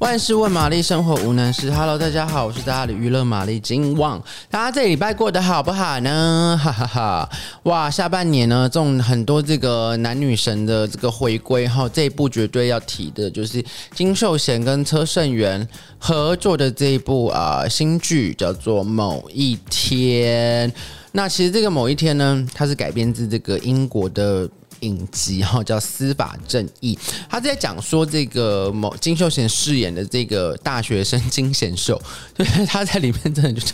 万事问玛丽，生活无难事。Hello，大家好，我是大家的娱乐玛丽金旺。大家这礼拜过得好不好呢？哈哈哈！哇，下半年呢，这种很多这个男女神的这个回归哈，这一部绝对要提的就是金秀贤跟车胜元合作的这一部啊、新剧，叫做《某一天》。那其实这个《某一天》呢，它是改编自这个英国的。影集哈叫《司法正义》，他在讲说这个某金秀贤饰演的这个大学生金贤秀，对，他在里面真的就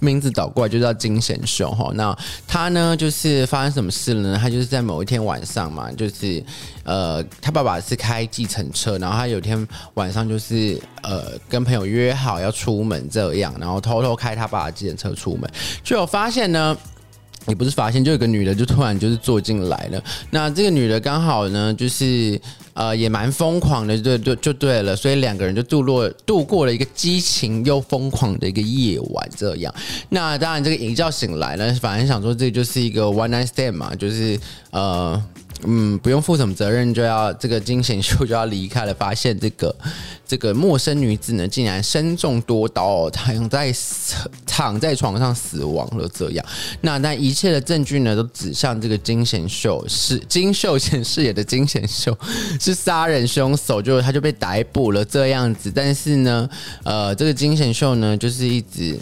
名字倒过来就叫金贤秀哈。那他呢就是发生什么事了呢？他就是在某一天晚上嘛，就是呃，他爸爸是开计程车，然后他有天晚上就是呃跟朋友约好要出门这样，然后偷偷开他爸爸计程车出门，就有发现呢。也不是发现，就有个女的就突然就是坐进来了。那这个女的刚好呢，就是呃也蛮疯狂的，对对就对了。所以两个人就度落度过了一个激情又疯狂的一个夜晚，这样。那当然，这个一觉醒来呢，反正想说这就是一个 one night stand 嘛，就是呃。嗯，不用负什么责任，就要这个金贤秀就要离开了。发现这个这个陌生女子呢，竟然身中多刀，躺在躺在床上死亡了。这样，那但一切的证据呢，都指向这个金贤秀是金秀贤饰演的金贤秀是杀人凶手，就他就被逮捕了这样子。但是呢，呃，这个金贤秀呢，就是一直。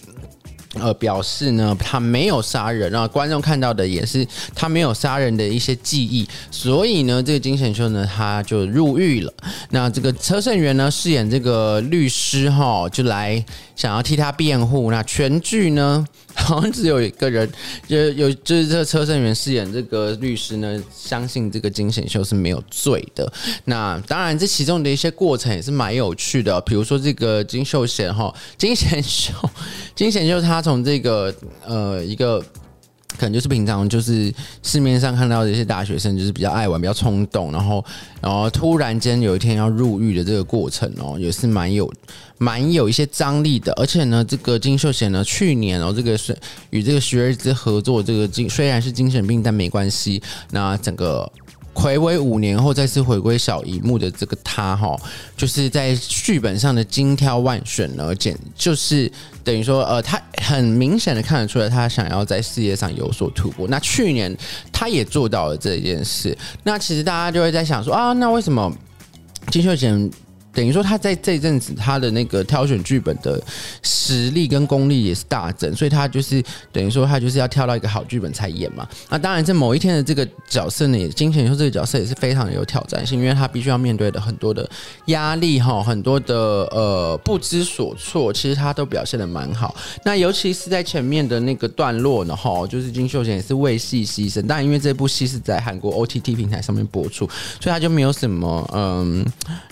呃，表示呢，他没有杀人，然后观众看到的也是他没有杀人的一些记忆，所以呢，这个金贤秀呢，他就入狱了。那这个车胜元呢，饰演这个律师哈，就来想要替他辩护。那全剧呢，好像只有一个人，有有就是这个车胜元饰演这个律师呢，相信这个金贤秀是没有罪的。那当然，这其中的一些过程也是蛮有趣的，比如说这个金秀贤哈，金贤秀，金贤秀他。从这个呃一个可能就是平常就是市面上看到的一些大学生，就是比较爱玩、比较冲动，然后然后突然间有一天要入狱的这个过程哦，也是蛮有蛮有一些张力的。而且呢，这个金秀贤呢，去年哦，这个是与这个学而思合作，这个精虽然是精神病，但没关系。那整个。暌违五年后再次回归小荧幕的这个他哈，就是在剧本上的精挑万选呢，简就是等于说呃，他很明显的看得出来，他想要在事业上有所突破。那去年他也做到了这件事。那其实大家就会在想说啊，那为什么金秀贤？等于说他在这阵子他的那个挑选剧本的实力跟功力也是大增，所以他就是等于说他就是要挑到一个好剧本才演嘛。那当然，在某一天的这个角色呢，金贤秀这个角色也是非常有挑战性，因为他必须要面对的很多的压力哈，很多的呃不知所措，其实他都表现的蛮好。那尤其是在前面的那个段落呢哈，就是金秀贤也是为戏牺牲，但因为这部戏是在韩国 OTT 平台上面播出，所以他就没有什么嗯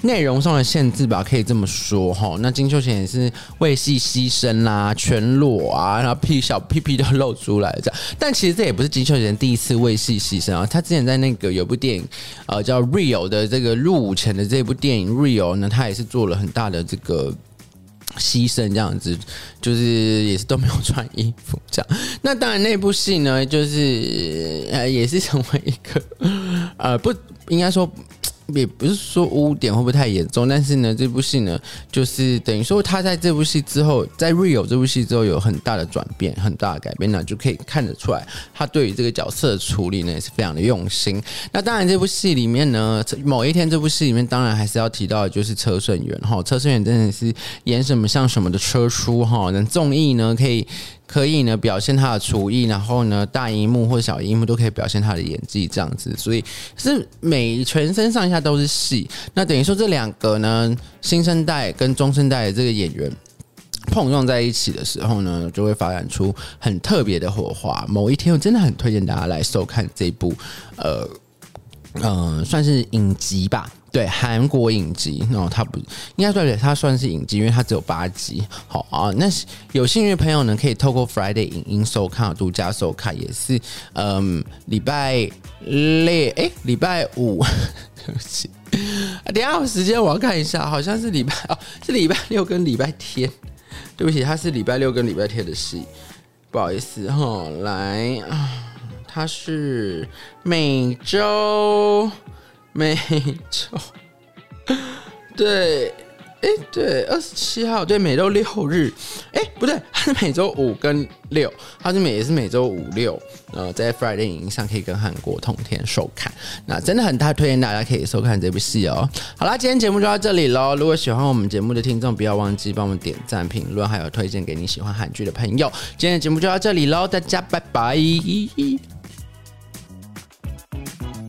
内容上的。限制吧，可以这么说哈。那金秀贤也是为戏牺牲啦，全裸啊，然后屁小屁屁都露出来这样。但其实这也不是金秀贤第一次为戏牺牲啊。他之前在那个有部电影，呃，叫《Real》的这个入伍前的这部电影《Real》呢，他也是做了很大的这个牺牲，这样子，就是也是都没有穿衣服这样。那当然，那部戏呢，就是呃，也是成为一个呃，不应该说。也不是说污点会不会太严重，但是呢，这部戏呢，就是等于说他在这部戏之后，在《Real》这部戏之后有很大的转变，很大的改变，那就可以看得出来，他对于这个角色的处理呢也是非常的用心。那当然，这部戏里面呢，某一天这部戏里面当然还是要提到的就是车顺元哈，车顺元真的是演什么像什么的车叔哈，那综艺呢可以。可以呢，表现他的厨艺，然后呢，大荧幕或小荧幕都可以表现他的演技，这样子，所以是每全身上下都是戏。那等于说这两个呢，新生代跟中生代的这个演员碰撞在一起的时候呢，就会发展出很特别的火花。某一天，我真的很推荐大家来收看这部，呃，嗯、呃，算是影集吧。对韩国影集，然后它不应该说它算是影集，因为它只有八集。好啊，那有兴趣的朋友呢，可以透过 Friday 影音收看，独家收看，也是嗯，礼拜六哎，礼拜五，对不起，等下有时间我要看一下，好像是礼拜哦，是礼拜六跟礼拜天，对不起，它是礼拜六跟礼拜天的戏，不好意思哈，来啊，它是每周。每周，对，哎，对，二十七号，对，每周六日，哎，不对，它是每周五跟六，它是每也是每周五六，呃，在 Friday 影音上可以跟韩国同天收看，那真的很大推荐大家可以收看这部戏哦。好啦，今天节目就到这里喽。如果喜欢我们节目的听众，不要忘记帮我们点赞、评论，还有推荐给你喜欢韩剧的朋友。今天的节目就到这里喽，大家拜拜。